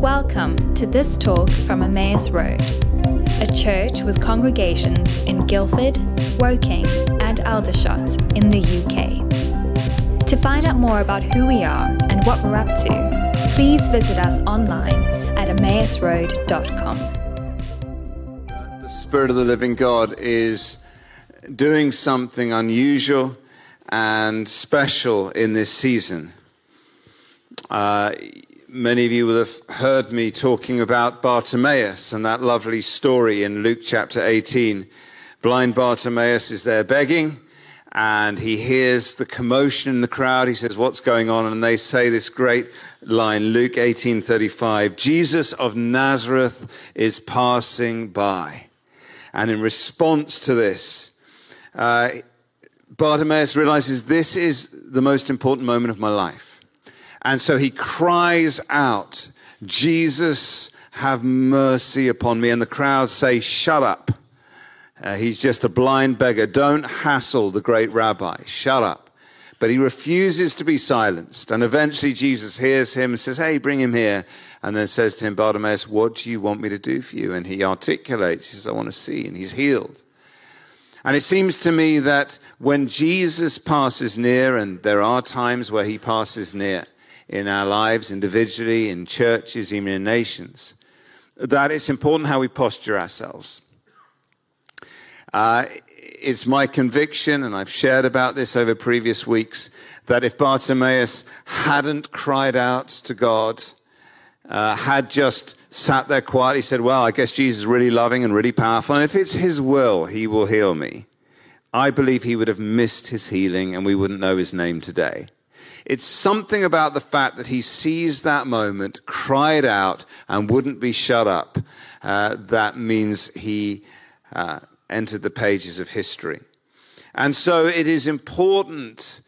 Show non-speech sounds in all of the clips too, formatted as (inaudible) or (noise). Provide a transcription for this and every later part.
Welcome to this talk from Emmaus Road, a church with congregations in Guildford, Woking, and Aldershot in the UK. To find out more about who we are and what we're up to, please visit us online at emmausroad.com. The Spirit of the living God is doing something unusual and special in this season. Uh, many of you will have heard me talking about Bartimaeus and that lovely story in Luke chapter 18. Blind Bartimaeus is there begging, and he hears the commotion in the crowd. He says, What's going on? And they say this great line, Luke 18:35, Jesus of Nazareth is passing by. And in response to this, uh, Bartimaeus realizes this is the most important moment of my life. And so he cries out, Jesus, have mercy upon me. And the crowd say, Shut up. Uh, he's just a blind beggar. Don't hassle the great rabbi. Shut up. But he refuses to be silenced. And eventually Jesus hears him and says, Hey, bring him here. And then says to him, Bartimaeus, what do you want me to do for you? And he articulates, he says, I want to see. And he's healed. And it seems to me that when Jesus passes near, and there are times where he passes near, in our lives, individually, in churches, even in nations, that it's important how we posture ourselves. Uh, it's my conviction, and I've shared about this over previous weeks, that if Bartimaeus hadn't cried out to God, uh, had just sat there quietly, said, Well, I guess Jesus is really loving and really powerful, and if it's his will, he will heal me. I believe he would have missed his healing and we wouldn't know his name today. It's something about the fact that he seized that moment, cried out, and wouldn't be shut up. Uh, that means he uh, entered the pages of history. And so it is important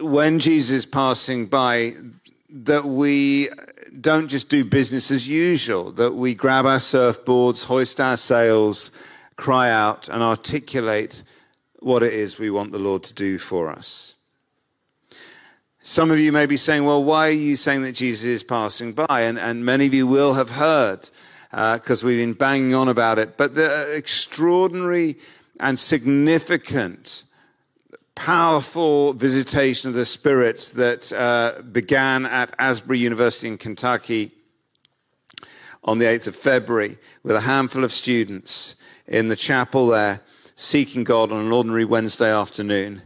when Jesus is passing by that we don't just do business as usual, that we grab our surfboards, hoist our sails, cry out, and articulate what it is we want the Lord to do for us. Some of you may be saying, well, why are you saying that Jesus is passing by? And, and many of you will have heard because uh, we've been banging on about it. But the extraordinary and significant, powerful visitation of the Spirit that uh, began at Asbury University in Kentucky on the 8th of February with a handful of students in the chapel there seeking God on an ordinary Wednesday afternoon.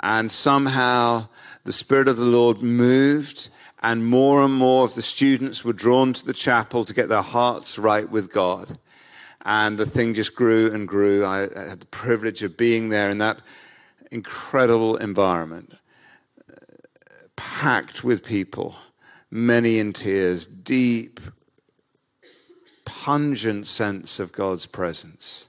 And somehow the Spirit of the Lord moved, and more and more of the students were drawn to the chapel to get their hearts right with God. And the thing just grew and grew. I had the privilege of being there in that incredible environment, packed with people, many in tears, deep, pungent sense of God's presence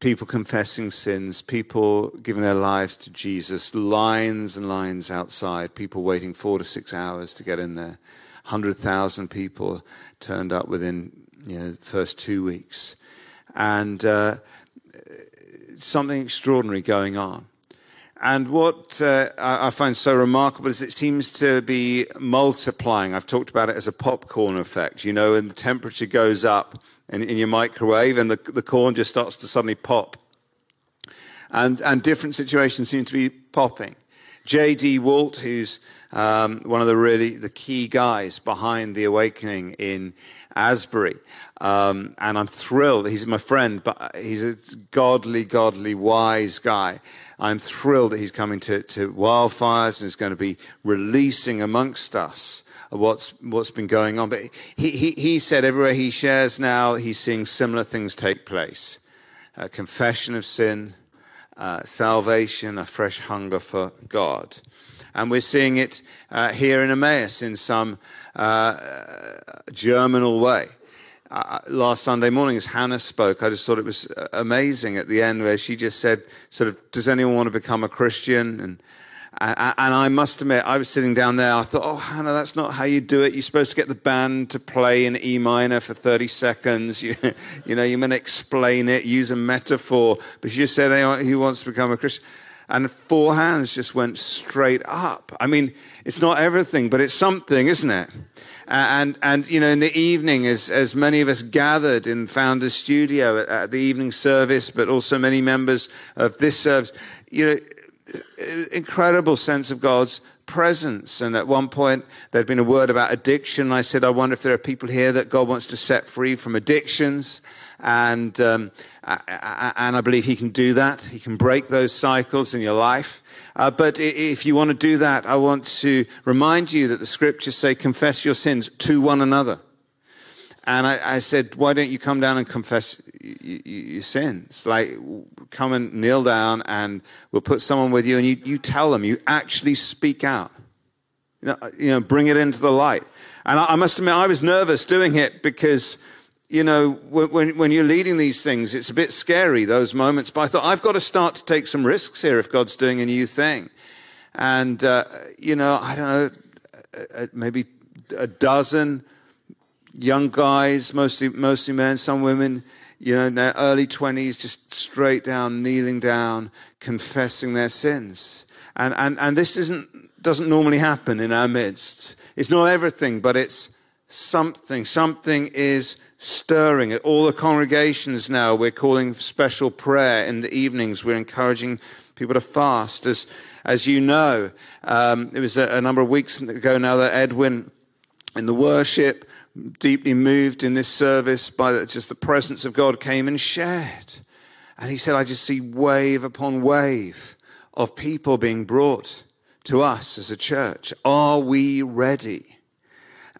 people confessing sins, people giving their lives to Jesus, lines and lines outside, people waiting four to six hours to get in there. 100,000 people turned up within you know, the first two weeks. And uh, something extraordinary going on. And what uh, I find so remarkable is it seems to be multiplying. I've talked about it as a popcorn effect. You know, and the temperature goes up in, in your microwave, and the, the corn just starts to suddenly pop. And, and different situations seem to be popping. J.D. Walt, who's um, one of the really the key guys behind the awakening in Asbury, um, and I'm thrilled. He's my friend, but he's a godly, godly, wise guy. I'm thrilled that he's coming to, to wildfires and is going to be releasing amongst us what's what's been going on. But he, he, he said everywhere he shares now, he's seeing similar things take place: a confession of sin, uh, salvation, a fresh hunger for God. And we're seeing it uh, here in Emmaus in some uh, germinal way. Uh, last Sunday morning, as Hannah spoke, I just thought it was uh, amazing at the end where she just said, sort of, does anyone want to become a Christian? And, and, and I must admit, I was sitting down there. I thought, oh, Hannah, that's not how you do it. You're supposed to get the band to play in E minor for 30 seconds. (laughs) You, you know, you're going to explain it, use a metaphor. But she just said, anyone who wants to become a Christian. And four hands just went straight up. I mean, it's not everything, but it's something, isn't it? And, and you know, in the evening, as, as many of us gathered in Founder's Studio at, at the evening service, but also many members of this service, you know, incredible sense of God's presence. And at one point, there'd been a word about addiction. I said, I wonder if there are people here that God wants to set free from addictions. And, um, and I believe He can do that. He can break those cycles in your life. Uh, but if you want to do that, I want to remind you that the scriptures say, confess your sins to one another. And I, I said, why don't you come down and confess your sins? Like, come and kneel down and we'll put someone with you and you, you tell them, you actually speak out. You know, you know, bring it into the light. And I, I must admit, I was nervous doing it because you know, when, when you're leading these things, it's a bit scary, those moments. But I thought, I've got to start to take some risks here if God's doing a new thing. And, uh, you know, I don't know, uh, uh, maybe a dozen young guys, mostly, mostly men, some women, you know, in their early 20s, just straight down, kneeling down, confessing their sins. And, and, and this isn't, doesn't normally happen in our midst. It's not everything, but it's something. Something is stirring. At all the congregations now, we're calling special prayer in the evenings. We're encouraging people to fast. As, as you know, um, it was a, a number of weeks ago now that Edwin, in the worship, deeply moved in this service by the, just the presence of God, came and shared. And he said, I just see wave upon wave of people being brought to us as a church. Are we ready?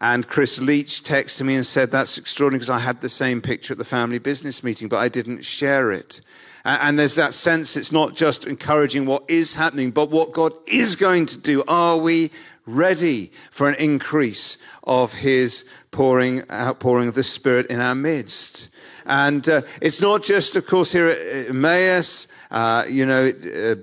And Chris Leach texted me and said, That's extraordinary because I had the same picture at the family business meeting, but I didn't share it. And there's that sense it's not just encouraging what is happening, but what God is going to do. Are we ready for an increase of His pouring, uh, outpouring of the Spirit in our midst? And uh, it's not just, of course, here at Emmaus. Uh, you know, uh,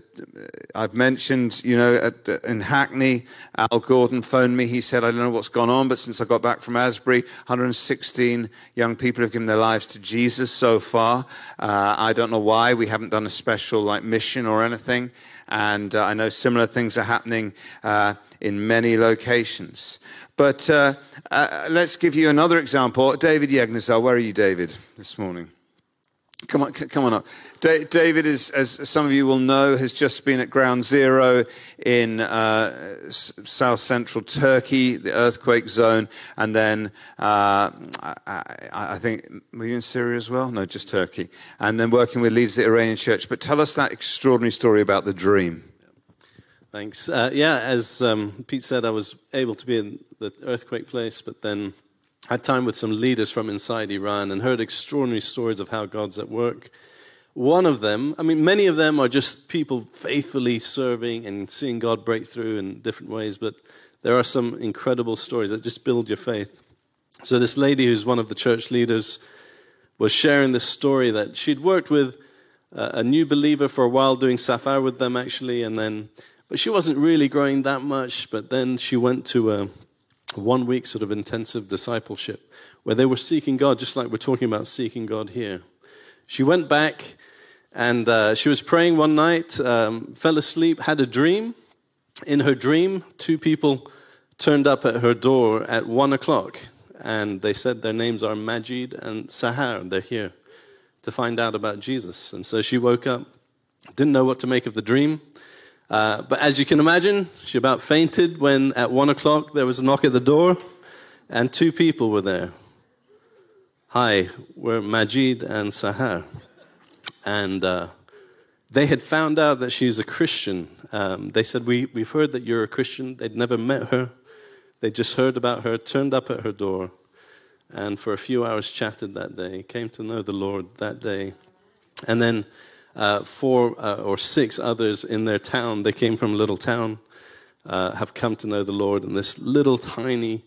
I've mentioned, you know, at, in Hackney, Al Gordon phoned me. He said, I don't know what's gone on, but since I got back from Asbury, 116 young people have given their lives to Jesus so far. Uh, I don't know why. We haven't done a special like mission or anything. And uh, I know similar things are happening uh, in many locations. But let's give you another example. David Yegnesel, where are you, David, this morning? Come on, come on up. David, is, as some of you will know, has just been at ground zero in uh, south central Turkey, the earthquake zone, and then uh, I, I, think, were you in Syria as well? No, just Turkey. And then working with leaders of the Iranian church. But tell us that extraordinary story about the dream. Thanks. Uh, yeah, as um, Pete said, I was able to be in the earthquake place, but then had time with some leaders from inside Iran and heard extraordinary stories of how God's at work. One of them, I mean, many of them are just people faithfully serving and seeing God break through in different ways, but there are some incredible stories that just build your faith. So, this lady who's one of the church leaders was sharing this story that she'd worked with a new believer for a while, doing safar with them actually, and then, but she wasn't really growing that much. But then she went to a one week sort of intensive discipleship where they were seeking God, just like we're talking about seeking God here. She went back and uh, she was praying one night, um, fell asleep, had a dream. In her dream, two people turned up at her door at one o'clock and they said their names are Majid and Sahar. They're here to find out about Jesus. And so she woke up, didn't know what to make of the dream. Uh, but as you can imagine, she about fainted when at one o'clock there was a knock at the door and two people were there. Hi, we're Majid and Sahar. And uh, they had found out that she's a Christian. Um, they said, we, We've heard that you're a Christian. They'd never met her. They just heard about her, turned up at her door, and for a few hours chatted that day, came to know the Lord that day. And then uh, four uh, or six others in their town, they came from a little town, uh, have come to know the Lord, and this little tiny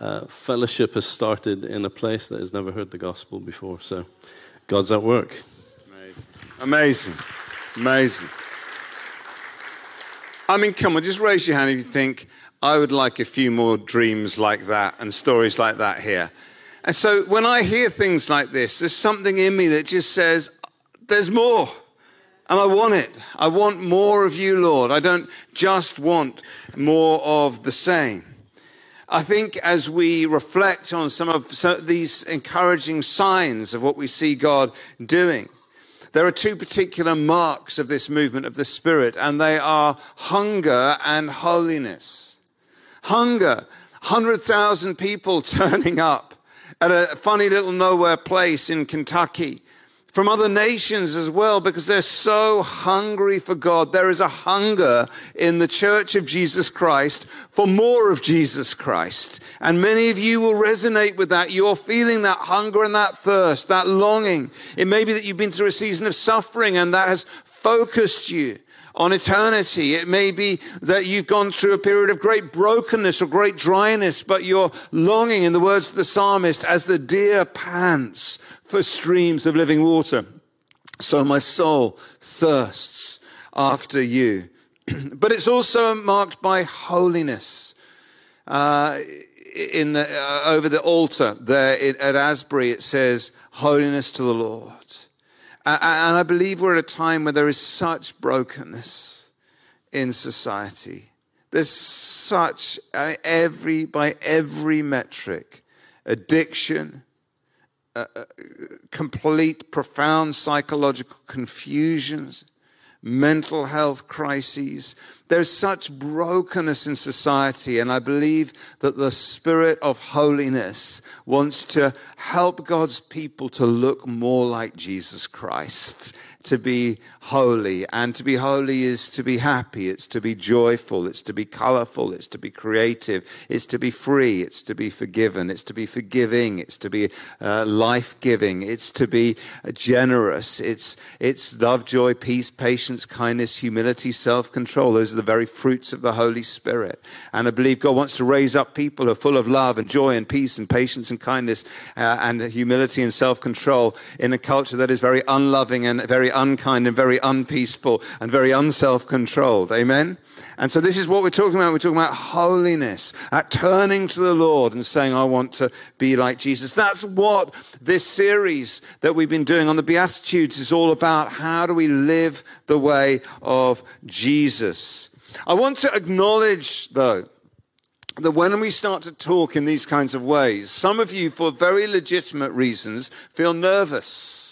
uh, fellowship has started in a place that has never heard the gospel before. So God's at work. Amazing. Amazing. Amazing. I mean, come on, just raise your hand if you think, I would like a few more dreams like that and stories like that here. And so when I hear things like this, there's something in me that just says, there's more. And I want it. I want more of you, Lord. I don't just want more of the same. I think as we reflect on some of these encouraging signs of what we see God doing, there are two particular marks of this movement of the Spirit, and they are hunger and holiness. Hunger, 100,000 people (laughs) turning up at a funny little nowhere place in Kentucky from other nations as well because they're so hungry for God. There is a hunger in the church of Jesus Christ for more of Jesus Christ. And many of you will resonate with that. You're feeling that hunger and that thirst, that longing. It may be that you've been through a season of suffering and that has focused you on eternity. It may be that you've gone through a period of great brokenness or great dryness, but you're longing, in the words of the psalmist, as the deer pants for streams of living water. So my soul thirsts after you. (clears throat) but it's also marked by holiness. Uh, in the, uh, over the altar there at Asbury, it says, Holiness to the Lord. And I believe we're at a time where there is such brokenness in society. There's such, every, by every metric, addiction, uh, complete, profound psychological confusions, mental health crises. There's such brokenness in society, and I believe that the Spirit of holiness wants to help God's people to look more like Jesus Christ to be holy. And to be holy is to be happy, it's to be joyful, it's to be colorful, it's to be creative, it's to be free, it's to be forgiven, it's to be forgiving, it's to be uh, life giving, it's to be generous, it's, it's love, joy, peace, patience, kindness, humility, self control. Those the very fruits of the Holy Spirit. And I believe God wants to raise up people who are full of love and joy and peace and patience and kindness uh, and humility and self control in a culture that is very unloving and very unkind and very unpeaceful and very unself controlled. Amen? And so this is what we're talking about. We're talking about holiness, at turning to the Lord and saying, I want to be like Jesus. That's what this series that we've been doing on the Beatitudes is all about. How do we live the way of Jesus? I want to acknowledge, though, that when we start to talk in these kinds of ways, some of you, for very legitimate reasons, feel nervous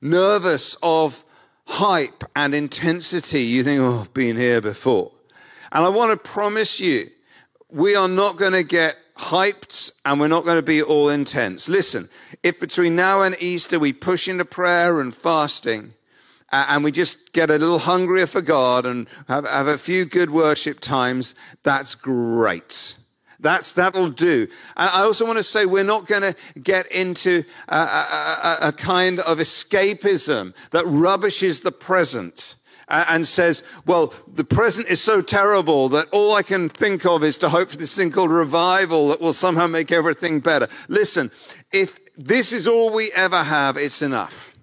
nervous of hype and intensity. You think, oh, I've been here before. And I want to promise you, we are not going to get hyped and we're not going to be all intense. Listen, if between now and Easter we push into prayer and fasting, and we just get a little hungrier for God and have, have a few good worship times, that's great. That's, that'll do. And I also want to say we're not going to get into a, a, a, kind of escapism that rubbishes the present and says, well, the present is so terrible that all I can think of is to hope for this thing called revival that will somehow make everything better. Listen, if this is all we ever have, it's enough.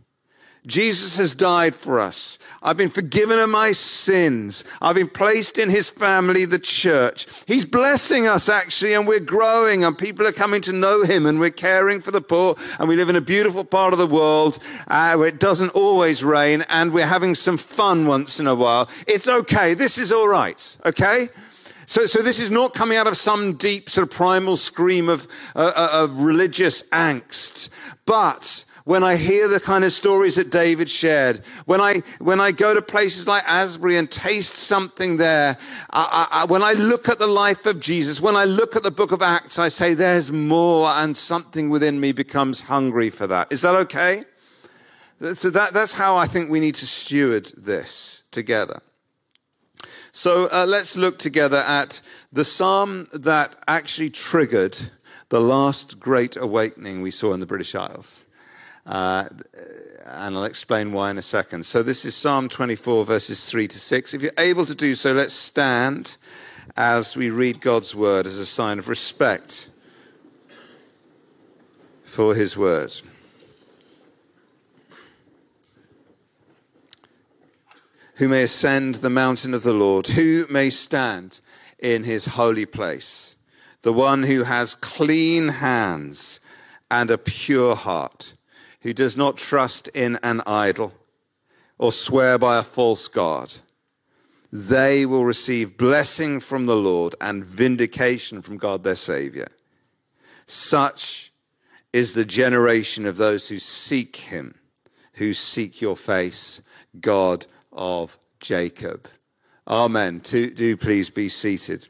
Jesus has died for us. I've been forgiven of my sins. I've been placed in his family, the church. He's blessing us actually, and we're growing, and people are coming to know him, and we're caring for the poor, and we live in a beautiful part of the world uh, where it doesn't always rain, and we're having some fun once in a while. It's okay. This is all right. Okay? So, so this is not coming out of some deep sort of primal scream of, uh, uh of religious angst, but when I hear the kind of stories that David shared, when I, when I go to places like Asbury and taste something there, I, I, when I look at the life of Jesus, when I look at the book of Acts, I say, there's more, and something within me becomes hungry for that. Is that okay? So that, that's how I think we need to steward this together. So uh, let's look together at the psalm that actually triggered the last great awakening we saw in the British Isles. Uh, and I'll explain why in a second. So this is Psalm 24, verses 3 to 6. If you're able to do so, let's stand as we read God's word as a sign of respect for his word. Who may ascend the mountain of the Lord? Who may stand in his holy place? The one who has clean hands and a pure heart who does not trust in an idol or swear by a false God, they will receive blessing from the Lord and vindication from God their Savior. Such is the generation of those who seek him, who seek your face, God of Jacob. Amen. Do, do please be seated.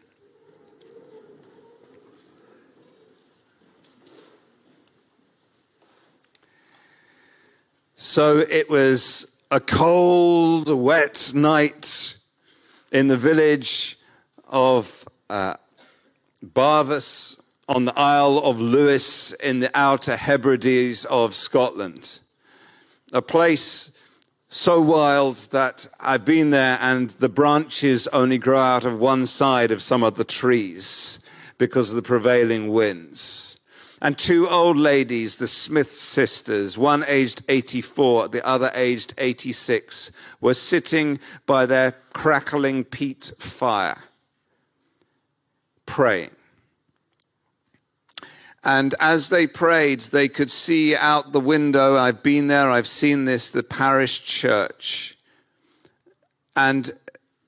So it was a cold, wet night in the village of uh, Barvas on the Isle of Lewis in the Outer Hebrides of Scotland. A place so wild that I've been there and the branches only grow out of one side of some of the trees because of the prevailing winds. And two old ladies, the Smith sisters, one aged 84, the other aged 86, were sitting by their crackling peat fire, praying. And as they prayed, they could see out the window. I've been there, I've seen this, the parish church. And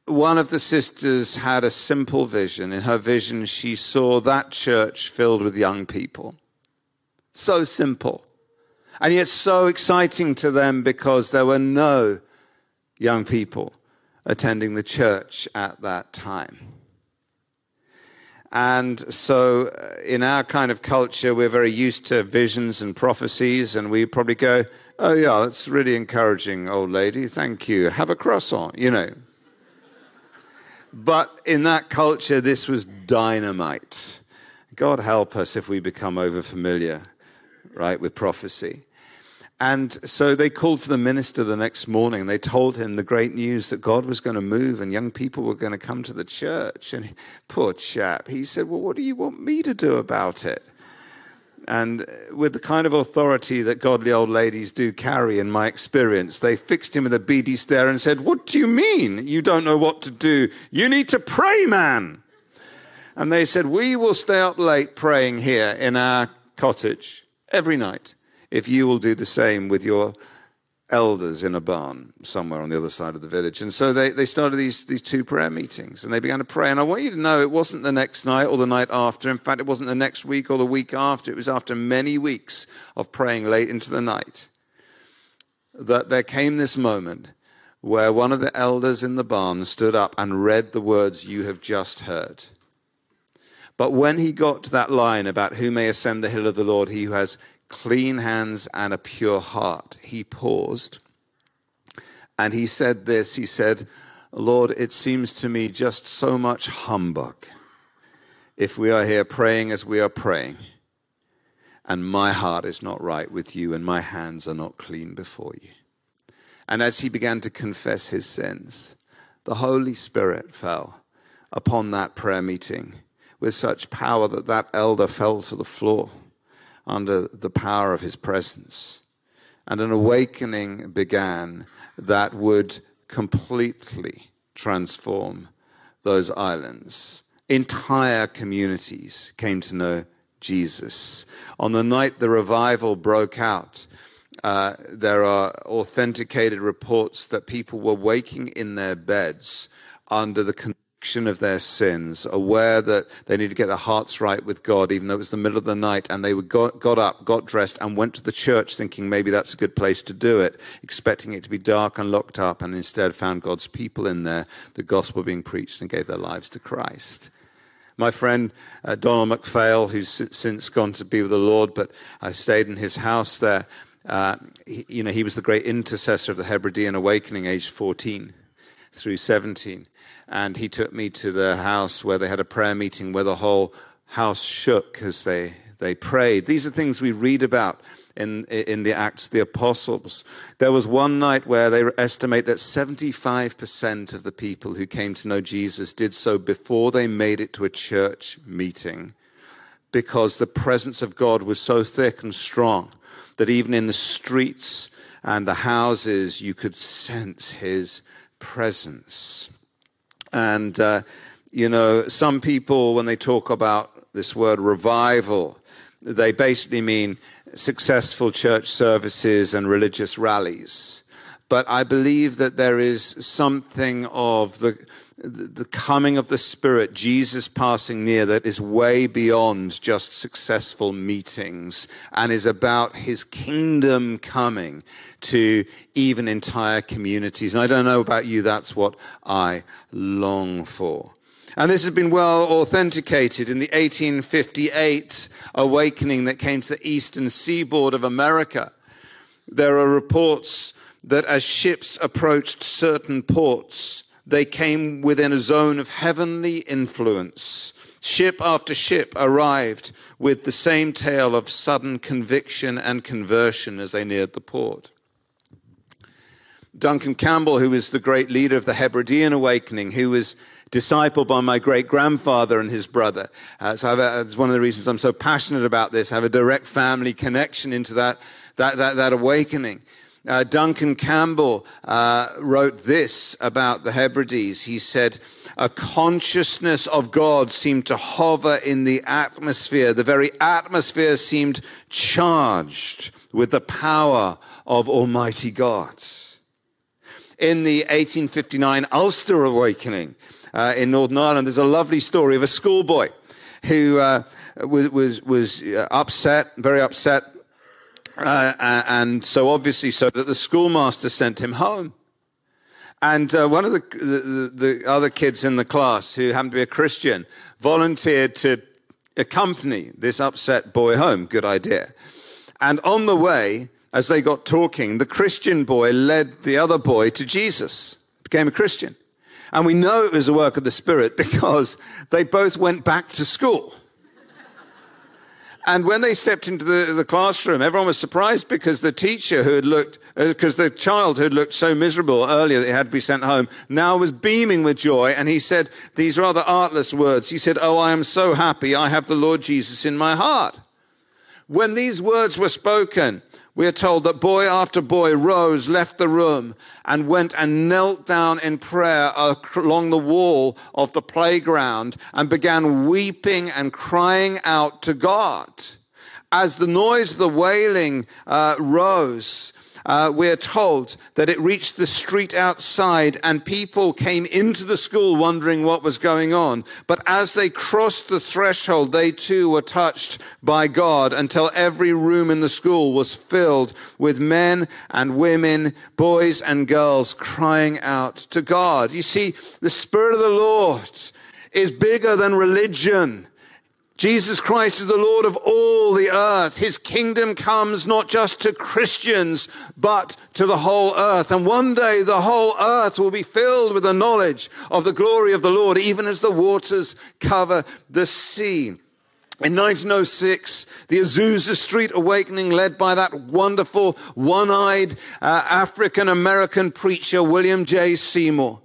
one of the sisters had a simple vision. In her vision, she saw that church filled with young people. So simple. And yet so exciting to them because there were no young people attending the church at that time. And so, uh, in our kind of culture, we're very used to visions and prophecies, and we probably go, Oh, yeah, that's really encouraging, old lady. Thank you. Have a croissant, you know. But in that culture, this was dynamite. God help us if we become over familiar, right, with prophecy. And so they called for the minister the next morning. They told him the great news that God was going to move and young people were going to come to the church. And (laughs) poor chap, he said, Well, what do you want me to do about it? And with the kind of authority that godly old ladies do carry, in my experience, they fixed him with a beady stare and said, What do you mean you don't know what to do? You need to pray, man. And they said, We will stay up late praying here in our cottage every night if you will do the same with your elders in a barn somewhere on the other side of the village. And so they, they started these, these two prayer meetings and they began to pray. And I want you to know it wasn't the next night or the night after. In fact, it wasn't the next week or the week after. It was after many weeks of praying late into the night that there came this moment where one of the elders in the barn stood up and read the words you have just heard. But when he got to that line about who may ascend the hill of the Lord, he who has clean hands and a pure heart. He paused and he said this He said, Lord, it seems to me just so much humbug if we are here praying as we are praying, and my heart is not right with you, and my hands are not clean before you. And as he began to confess his sins, the Holy Spirit fell upon that prayer meeting with such power that that elder fell to the floor under the power of his presence. And an awakening began that would completely transform those islands. Entire communities came to know Jesus. On the night the revival broke out, uh, there are authenticated reports that people were waking in their beds under the of their sins, aware that they need to get their hearts right with God, even though it was the middle of the night, and they got, got up, got dressed, and went to the church thinking maybe that's a good place to do it, expecting it to be dark and locked up, and instead found God's people in there, the gospel being preached, and gave their lives to Christ. My friend uh, Donald MacPhail, who's since gone to be with the Lord, but I stayed in his house there. Uh, he, you know, he was the great intercessor of the Hebridean Awakening, aged 14 through 17 and he took me to the house where they had a prayer meeting where the whole house shook as they, they prayed. These are things we read about in, in the Acts of the Apostles. There was one night where they estimate that 75% of the people who came to know Jesus did so before they made it to a church meeting because the presence of God was so thick and strong that even in the streets and the houses you could sense his presence. And, uh, you know, some people, when they talk about this word revival, they basically mean successful church services and religious rallies. but I believe that there is something of the, the coming of the Spirit, Jesus passing near, that is way beyond just successful meetings and is about his kingdom coming to even entire communities. And I don't know about you, that's what I long for. And this has been well authenticated in the 1858 awakening that came to the eastern seaboard of America. There are reports that as ships approached certain ports, they came within a zone of heavenly influence. Ship after ship arrived with the same tale of sudden conviction and conversion as they neared the port. Duncan Campbell, who was the great leader of the Hebridean awakening, who was discipled by my great grandfather and his brother. Uh, so a, it's one of the reasons I'm so passionate about this. I have a direct family connection into that, that, that, that awakening. Uh, Duncan Campbell uh, wrote this about the Hebrides. He said, A consciousness of God seemed to hover in the atmosphere. The very atmosphere seemed charged with the power of Almighty God. In the 1859 Ulster Awakening uh, in Northern Ireland, there's a lovely story of a schoolboy who uh, was, was, was uh, upset, very upset uh, and so obviously, so that the schoolmaster sent him home. And uh, one of the, the, the, other kids in the class, who happened to be a Christian, volunteered to accompany this upset boy home. Good idea. And on the way, as they got talking, the Christian boy led the other boy to Jesus, became a Christian. And we know it was a work of the Spirit (laughs) because they both went back to school. And when they stepped into the, the classroom, everyone was surprised because the teacher who had looked, because uh, the child who had looked so miserable earlier that he had to be sent home, now was beaming with joy. And he said these rather artless words. He said, Oh, I am so happy. I have the Lord Jesus in my heart. When these words were spoken, we are told that boy after boy rose, left the room, and went and knelt down in prayer along the wall of the playground and began weeping and crying out to God. As the noise of the wailing uh, rose, uh, we're told that it reached the street outside and people came into the school wondering what was going on. But as they crossed the threshold, they too were touched by God until every room in the school was filled with men and women, boys and girls crying out to God. You see, the Spirit of the Lord is bigger than religion. Jesus Christ is the Lord of all the earth. His kingdom comes not just to Christians, but to the whole earth. And one day the whole earth will be filled with the knowledge of the glory of the Lord, even as the waters cover the sea. In 1906, the Azusa Street Awakening, led by that wonderful, one-eyed uh, African American preacher, William J. Seymour,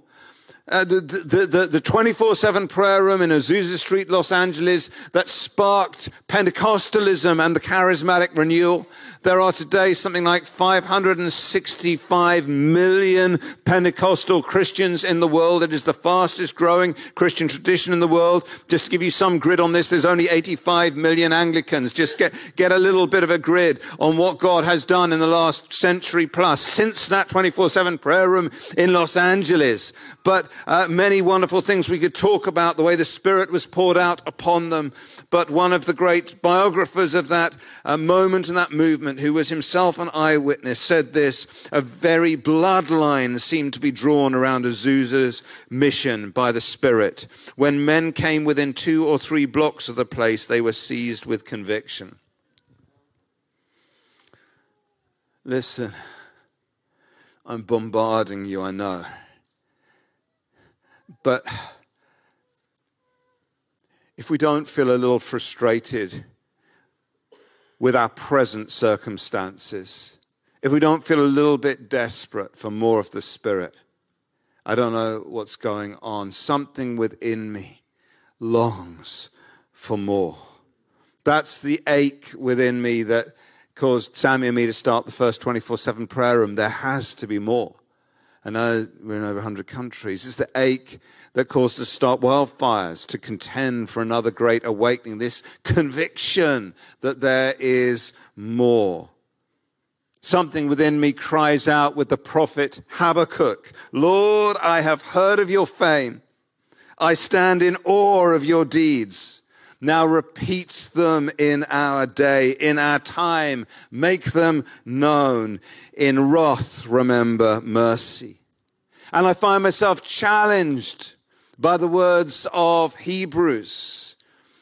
uh, the, the, the 24-7 prayer room in Azusa Street, Los Angeles, that sparked Pentecostalism and the charismatic renewal. There are today something like 565 million Pentecostal Christians in the world. It is the fastest growing Christian tradition in the world. Just to give you some grid on this, there's only 85 million Anglicans. Just get, get a little bit of a grid on what God has done in the last century plus since that 24-7 prayer room in Los Angeles. But uh, many wonderful things we could talk about, the way the Spirit was poured out upon them. But one of the great biographers of that uh, moment and that movement who was himself an eyewitness, said this A very bloodline seemed to be drawn around Azusa's mission by the Spirit. When men came within two or three blocks of the place, they were seized with conviction. Listen, I'm bombarding you, I know. But if we don't feel a little frustrated, with our present circumstances, if we don't feel a little bit desperate for more of the Spirit, I don't know what's going on. Something within me longs for more. That's the ache within me that caused Sammy and me to start the first 24 7 prayer room. There has to be more. I know we're in over 100 countries. It's the ache that caused us to start wildfires, to contend for another great awakening, this conviction that there is more. Something within me cries out with the prophet Habakkuk Lord, I have heard of your fame. I stand in awe of your deeds. Now repeat them in our day, in our time. Make them known. In wrath, remember mercy. And I find myself challenged by the words of Hebrews.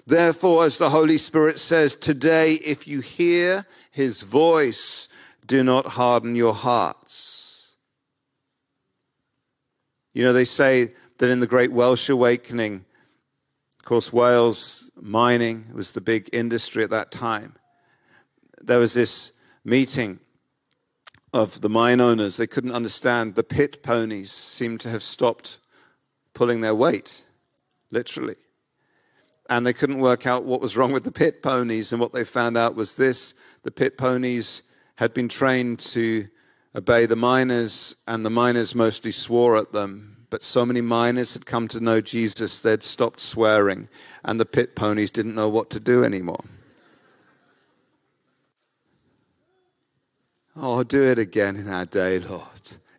Therefore, as the Holy Spirit says, today, if you hear his voice, do not harden your hearts. You know, they say that in the Great Welsh Awakening, course, Wales mining was the big industry at that time. There was this meeting of the mine owners. They couldn't understand the pit ponies seemed to have stopped pulling their weight, literally. And they couldn't work out what was wrong with the pit ponies. And what they found out was this the pit ponies had been trained to obey the miners, and the miners mostly swore at them. But so many miners had come to know Jesus, they'd stopped swearing, and the pit ponies didn't know what to do anymore. Oh, do it again in our day, Lord.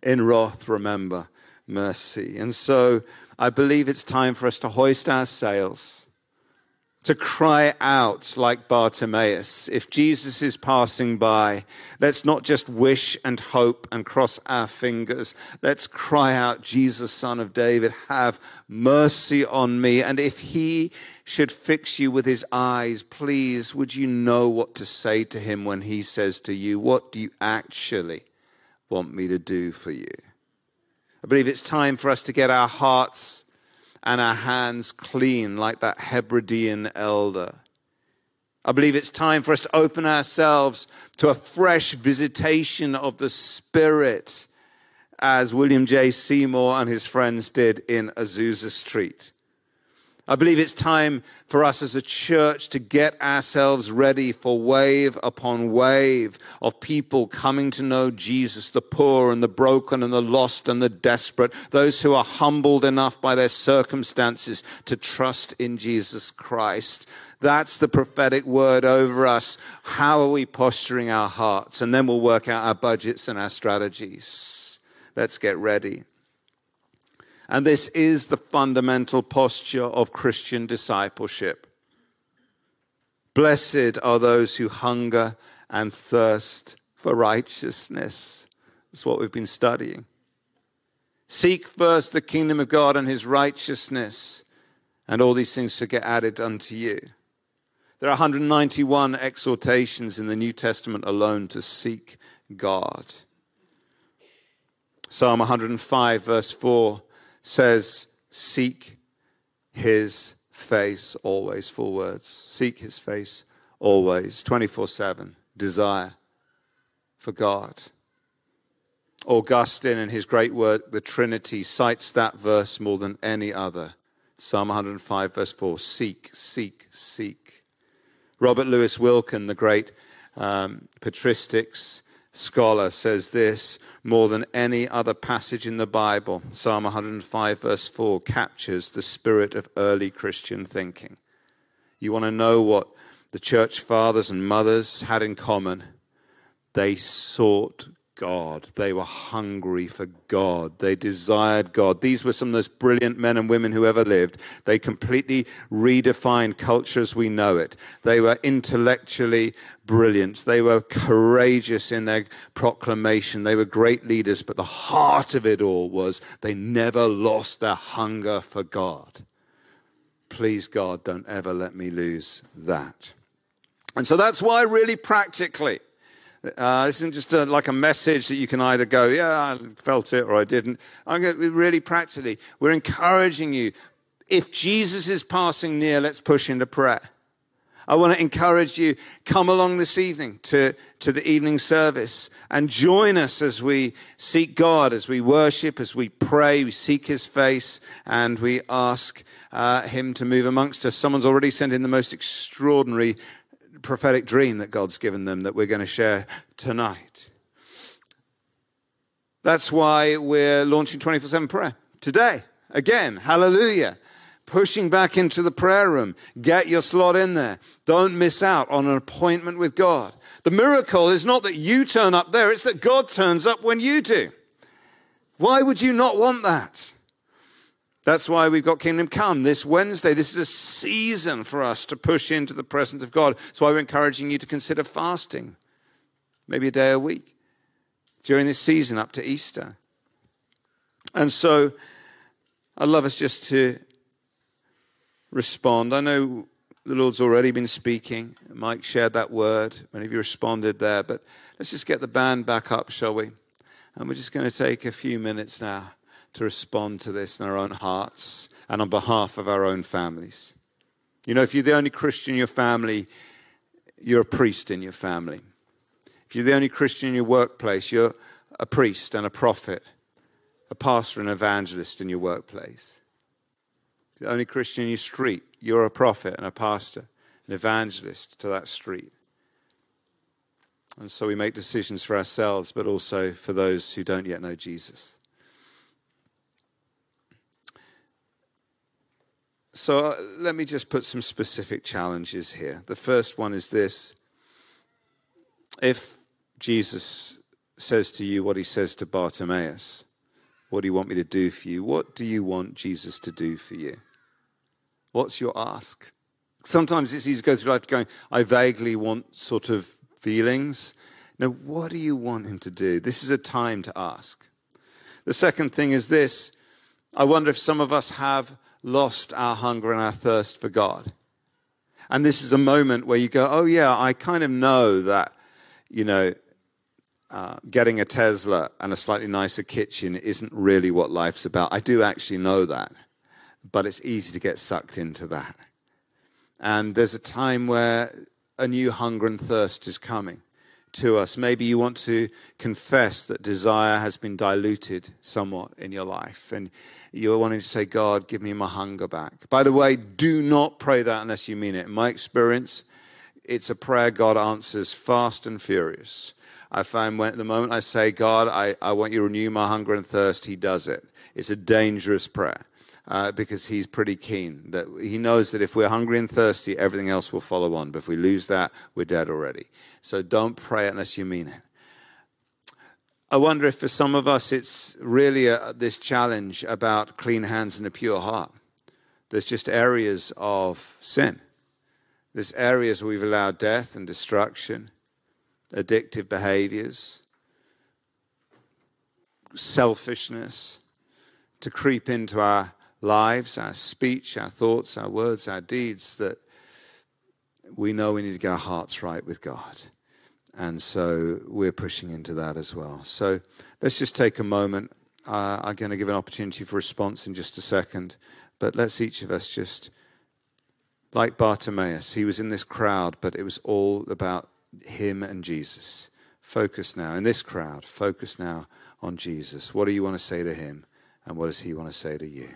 In wrath, remember mercy. And so I believe it's time for us to hoist our sails to cry out like Bartimaeus. If Jesus is passing by, let's not just wish and hope and cross our fingers. Let's cry out, Jesus, Son of David, have mercy on me. And if he should fix you with his eyes, please, would you know what to say to him when he says to you, What do you actually want me to do for you? I believe it's time for us to get our hearts and our hands clean like that Hebridean elder. I believe it's time for us to open ourselves to a fresh visitation of the Spirit, as William J. Seymour and his friends did in Azusa Street. I believe it's time for us as a church to get ourselves ready for wave upon wave of people coming to know Jesus, the poor and the broken and the lost and the desperate, those who are humbled enough by their circumstances to trust in Jesus Christ. That's the prophetic word over us. How are we posturing our hearts? And then we'll work out our budgets and our strategies. Let's get ready. And this is the fundamental posture of Christian discipleship. Blessed are those who hunger and thirst for righteousness. That's what we've been studying. Seek first the kingdom of God and his righteousness, and all these things shall get added unto you. There are 191 exhortations in the New Testament alone to seek God. Psalm 105, verse 4 says, Seek his face always. Full words. Seek his face always. 24 7. Desire for God. Augustine, in his great work, The Trinity, cites that verse more than any other. Psalm 105, verse 4 Seek, seek, seek. Robert Louis Wilken, the great um, patristics, scholar says this more than any other passage in the Bible, Psalm 105, verse 4, captures the spirit of early Christian thinking. You want to know what the church fathers and mothers had in common? They sought God. They were hungry for God. They desired God. These were some of the most brilliant men and women who ever lived. They completely redefined culture as we know it. They were intellectually brilliant. They were courageous in their proclamation. They were great leaders. But the heart of it all was they never lost their hunger for God. Please, God, don't ever let me lose that. And so that's why, really practically, uh, this isn't just a, like a message that you can either go, yeah, I felt it or I didn't. I'm going to really practically, we're encouraging you. If Jesus is passing near, let's push into prayer. I want to encourage you, come along this evening to, to the evening service and join us as we seek God, as we worship, as we pray, we seek his face, and we ask uh, him to move amongst us. Someone's already sent in the most extraordinary prophetic dream that God's given them that we're going to share tonight. That's why we're launching 24 7 prayer today. Again, hallelujah. pushing back into the prayer room. Get your slot in there. Don't miss out on an appointment with God. The miracle is not that you turn up there, it's that God turns up when you do. Why would you not want that? That's why we've got Kingdom Come this Wednesday. This is a season for us to push into the presence of God. That's why we're encouraging you to consider fasting, maybe a day a week during this season up to Easter. And so I'd love us just to respond. I know the Lord's already been speaking. Mike shared that word. Many of you responded there. But let's just get the band back up, shall we? And we're just going to take a few minutes now to respond to this in our own hearts and on behalf of our own families. You know, if you're the only Christian in your family, you're a priest in your family. If you're the only Christian in your workplace, you're a priest and a prophet, a pastor and evangelist in your workplace. If you're the only Christian in your street, you're a prophet and a pastor, an evangelist to that street. And so we make decisions for ourselves, but also for those who don't yet know Jesus. So uh, let me just put some specific challenges here. The first one is this if Jesus says to you what he says to Bartimaeus, what do you want me to do for you? What do you want Jesus to do for you? What's your ask? Sometimes it's easy to go through life going, I vaguely want sort of feelings. Now, what do you want him to do? This is a time to ask. The second thing is this I wonder if some of us have lost our hunger and our thirst for God. And this is a moment where you go, oh, yeah, I kind of know that, you know, uh, getting a Tesla and a slightly nicer kitchen isn't really what life's about. I do actually know that, but it's easy to get sucked into that. And there's a time where a new hunger and thirst is coming to us. Maybe you want to confess that desire has been diluted somewhat in your life, and you're wanting to say, God, give me my hunger back. By the way, do not pray that unless you mean it. In my experience, it's a prayer God answers fast and furious. I find when the moment I say, God, I, I want you to renew my hunger and thirst, He does it. It's a dangerous prayer. Uh, because he's pretty keen that he knows that if we're hungry and thirsty, everything else will follow on. But if we lose that, we're dead already. So don't pray unless you mean it. I wonder if for some of us it's really a, this challenge about clean hands and a pure heart. There's just areas of sin. There's areas where we've allowed death and destruction, addictive behaviors, selfishness to creep into our lives, our speech, our thoughts, our words, our deeds that we know we need to get our hearts right with God. And so we're pushing into that as well. So let's just take a moment. Uh, I'm going to give an opportunity for response in just a second. But let's each of us just, like Bartimaeus, he was in this crowd, but it was all about him and Jesus. Focus now, in this crowd, focus now on Jesus. What do you want to say to him? And what does he want to say to you?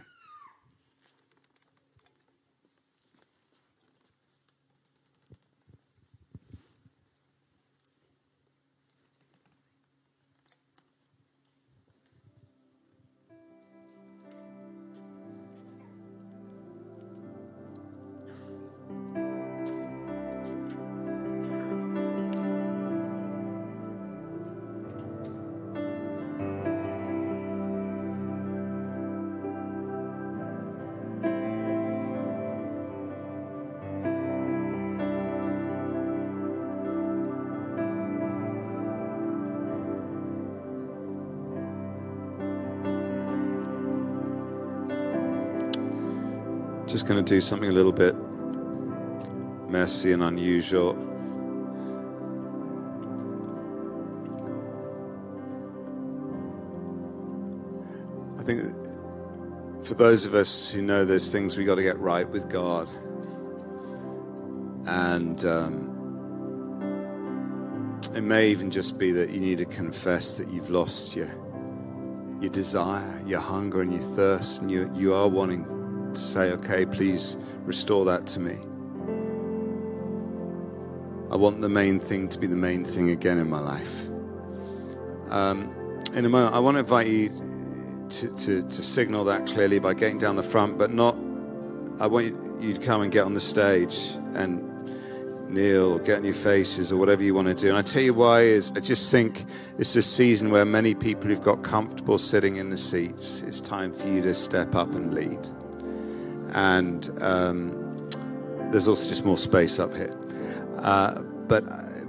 Just going to do something a little bit messy and unusual. I think for those of us who know there's things we got to get right with God, and um, it may even just be that you need to confess that you've lost your your desire, your hunger, and your thirst, and you you are wanting to say, okay, please restore that to me. I want the main thing to be the main thing again in my life. Um, in a moment, I want to invite you to, to, to signal that clearly by getting down the front, but not I want you to come and get on the stage and kneel or get on your faces or whatever you want to do. And I tell you why is I just think it's a season where many people who've got comfortable sitting in the seats, it's time for you to step up and lead. And um, there's also just more space up here. Uh, but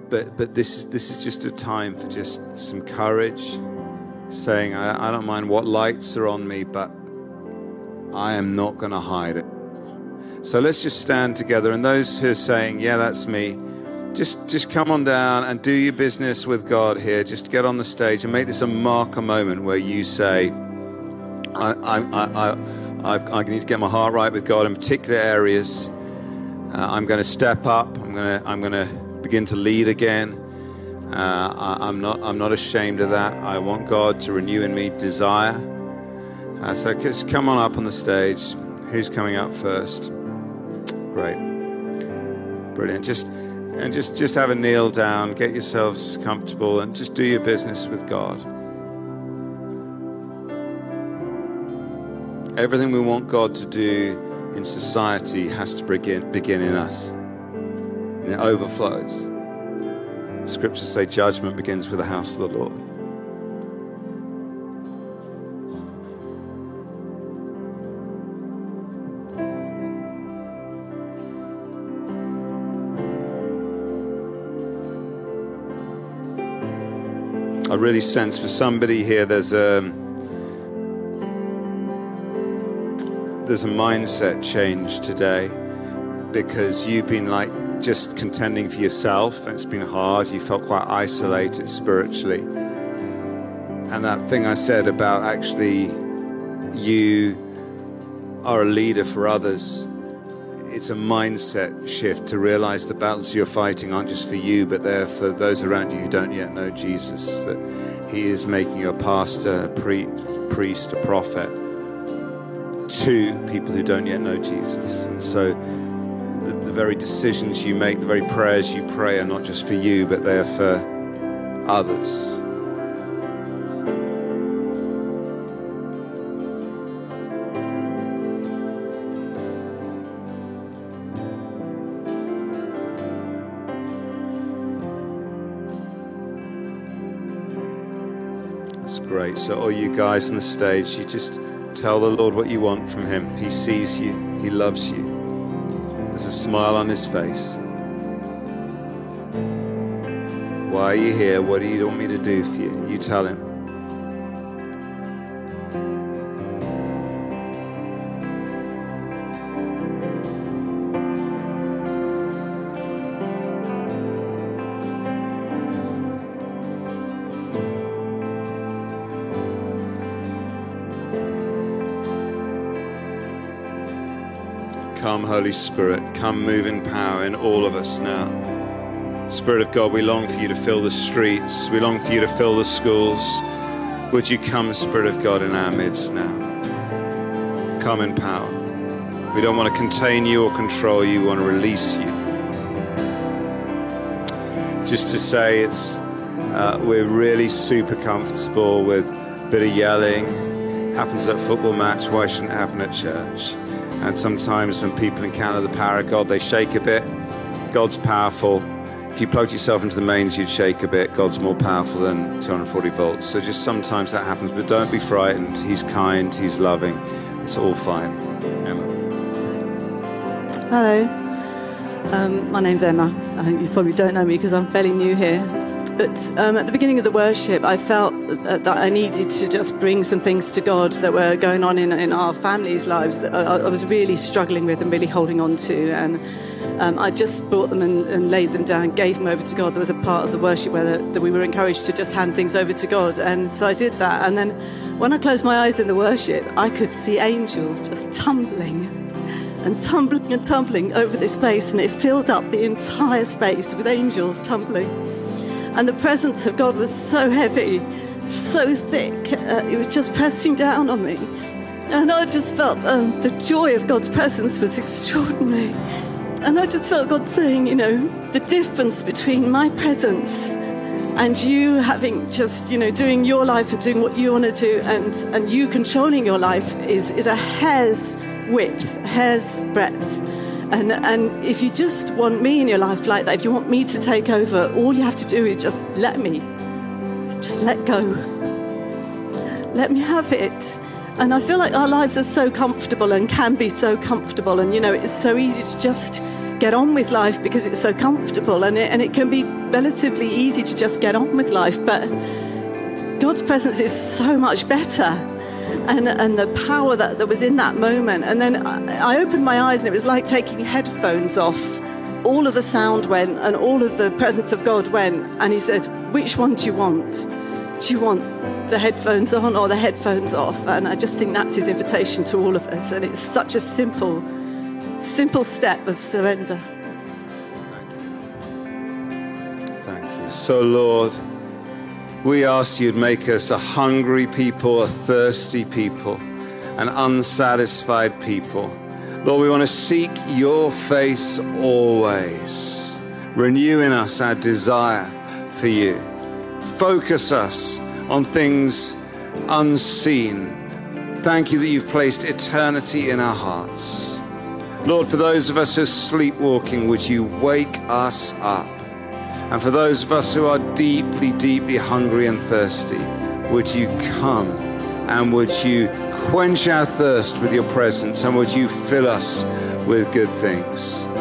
but but this is this is just a time for just some courage, saying I, I don't mind what lights are on me, but I am not going to hide it. So let's just stand together. And those who are saying, "Yeah, that's me," just just come on down and do your business with God here. Just get on the stage and make this a marker moment where you say, "I I I I, I need to get my heart right with God in particular areas. Uh, I'm going to step up. I'm going to I'm going to begin to lead again." Uh, I, am not. I'm not ashamed of that. I want God to renew in me desire. Uh, so just come on up on the stage. Who's coming up first? Great. Brilliant. Just and just just have a kneel down, get yourselves comfortable and just do your business with God. Everything we want God to do in society has to begin begin in us. And it overflows. Scriptures say judgment begins with the house of the Lord. I really sense for somebody here there's a there's a mindset change today because you've been like just contending for yourself. And it's been hard. You felt quite isolated spiritually. And that thing I said about actually you are a leader for others it's a mindset shift to realize the battles you're fighting aren't just for you, but they're for those around you who don't yet know Jesus. That He is making you a pastor, a pre- priest, a prophet to people who don't yet know Jesus. And so the, the very decisions you make, the very prayers you pray are not just for you, but they're for others. That's great. So, all you guys on the stage, you just tell the Lord what you want from Him. He sees you, He loves you. There's a smile on His face. Why are you here? What do you want me to do for you? You tell Him. Holy Spirit, come move in power in all of us now. Spirit of God, we long for you to fill the streets. We long for you to fill the schools. Would you come, Spirit of God, in our midst now? Come in power. We don't want to contain you or control you, we want to release you. Just to say it's uh, we're really super comfortable with a bit of yelling. Happens at football match, why shouldn't it happen at church? And sometimes when people encounter the power of God, they shake a bit. God's powerful. If you plugged yourself into the mains, you'd shake a bit. God's more powerful than 240 volts. So just sometimes that happens, but don't be frightened. He's kind, He's loving. It's all fine. Emma. Hello. Um, my name's Emma. I think you probably don't know me because I'm fairly new here. But um, at the beginning of the worship, I felt that, I needed to just bring some things to God that were going on in, in our families' lives that I, I, was really struggling with and really holding on to. And um, I just brought them and, and, laid them down, gave them over to God. There was a part of the worship where the, that we were encouraged to just hand things over to God. And so I did that. And then when I closed my eyes in the worship, I could see angels just tumbling and tumbling and tumbling over this place, and it filled up the entire space with angels tumbling. And the presence of God was so heavy, so thick, uh, it was just pressing down on me. And I just felt um, the joy of God's presence was extraordinary. And I just felt God saying, you know, the difference between my presence and you having just, you know, doing your life and doing what you want to do and, and you controlling your life is, is a hair's width, hair's breadth. And, and if you just want me in your life like that, if you want me to take over, all you have to do is just let me. Just let go. Let me have it. And I feel like our lives are so comfortable and can be so comfortable. And, you know, it's so easy to just get on with life because it's so comfortable. And it, and it can be relatively easy to just get on with life. But God's presence is so much better. And, and the power that, that was in that moment. And then I, I opened my eyes and it was like taking headphones off. All of the sound went and all of the presence of God went. And He said, Which one do you want? Do you want the headphones on or the headphones off? And I just think that's His invitation to all of us. And it's such a simple, simple step of surrender. Thank you. So, Lord, we ask you'd make us a hungry people, a thirsty people, an unsatisfied people. Lord, we want to seek your face always. Renew in us our desire for you. Focus us on things unseen. Thank you that you've placed eternity in our hearts. Lord, for those of us who are sleepwalking, would you wake us up? And for those of us who are deeply, deeply hungry and thirsty, would you come and would you quench our thirst with your presence and would you fill us with good things?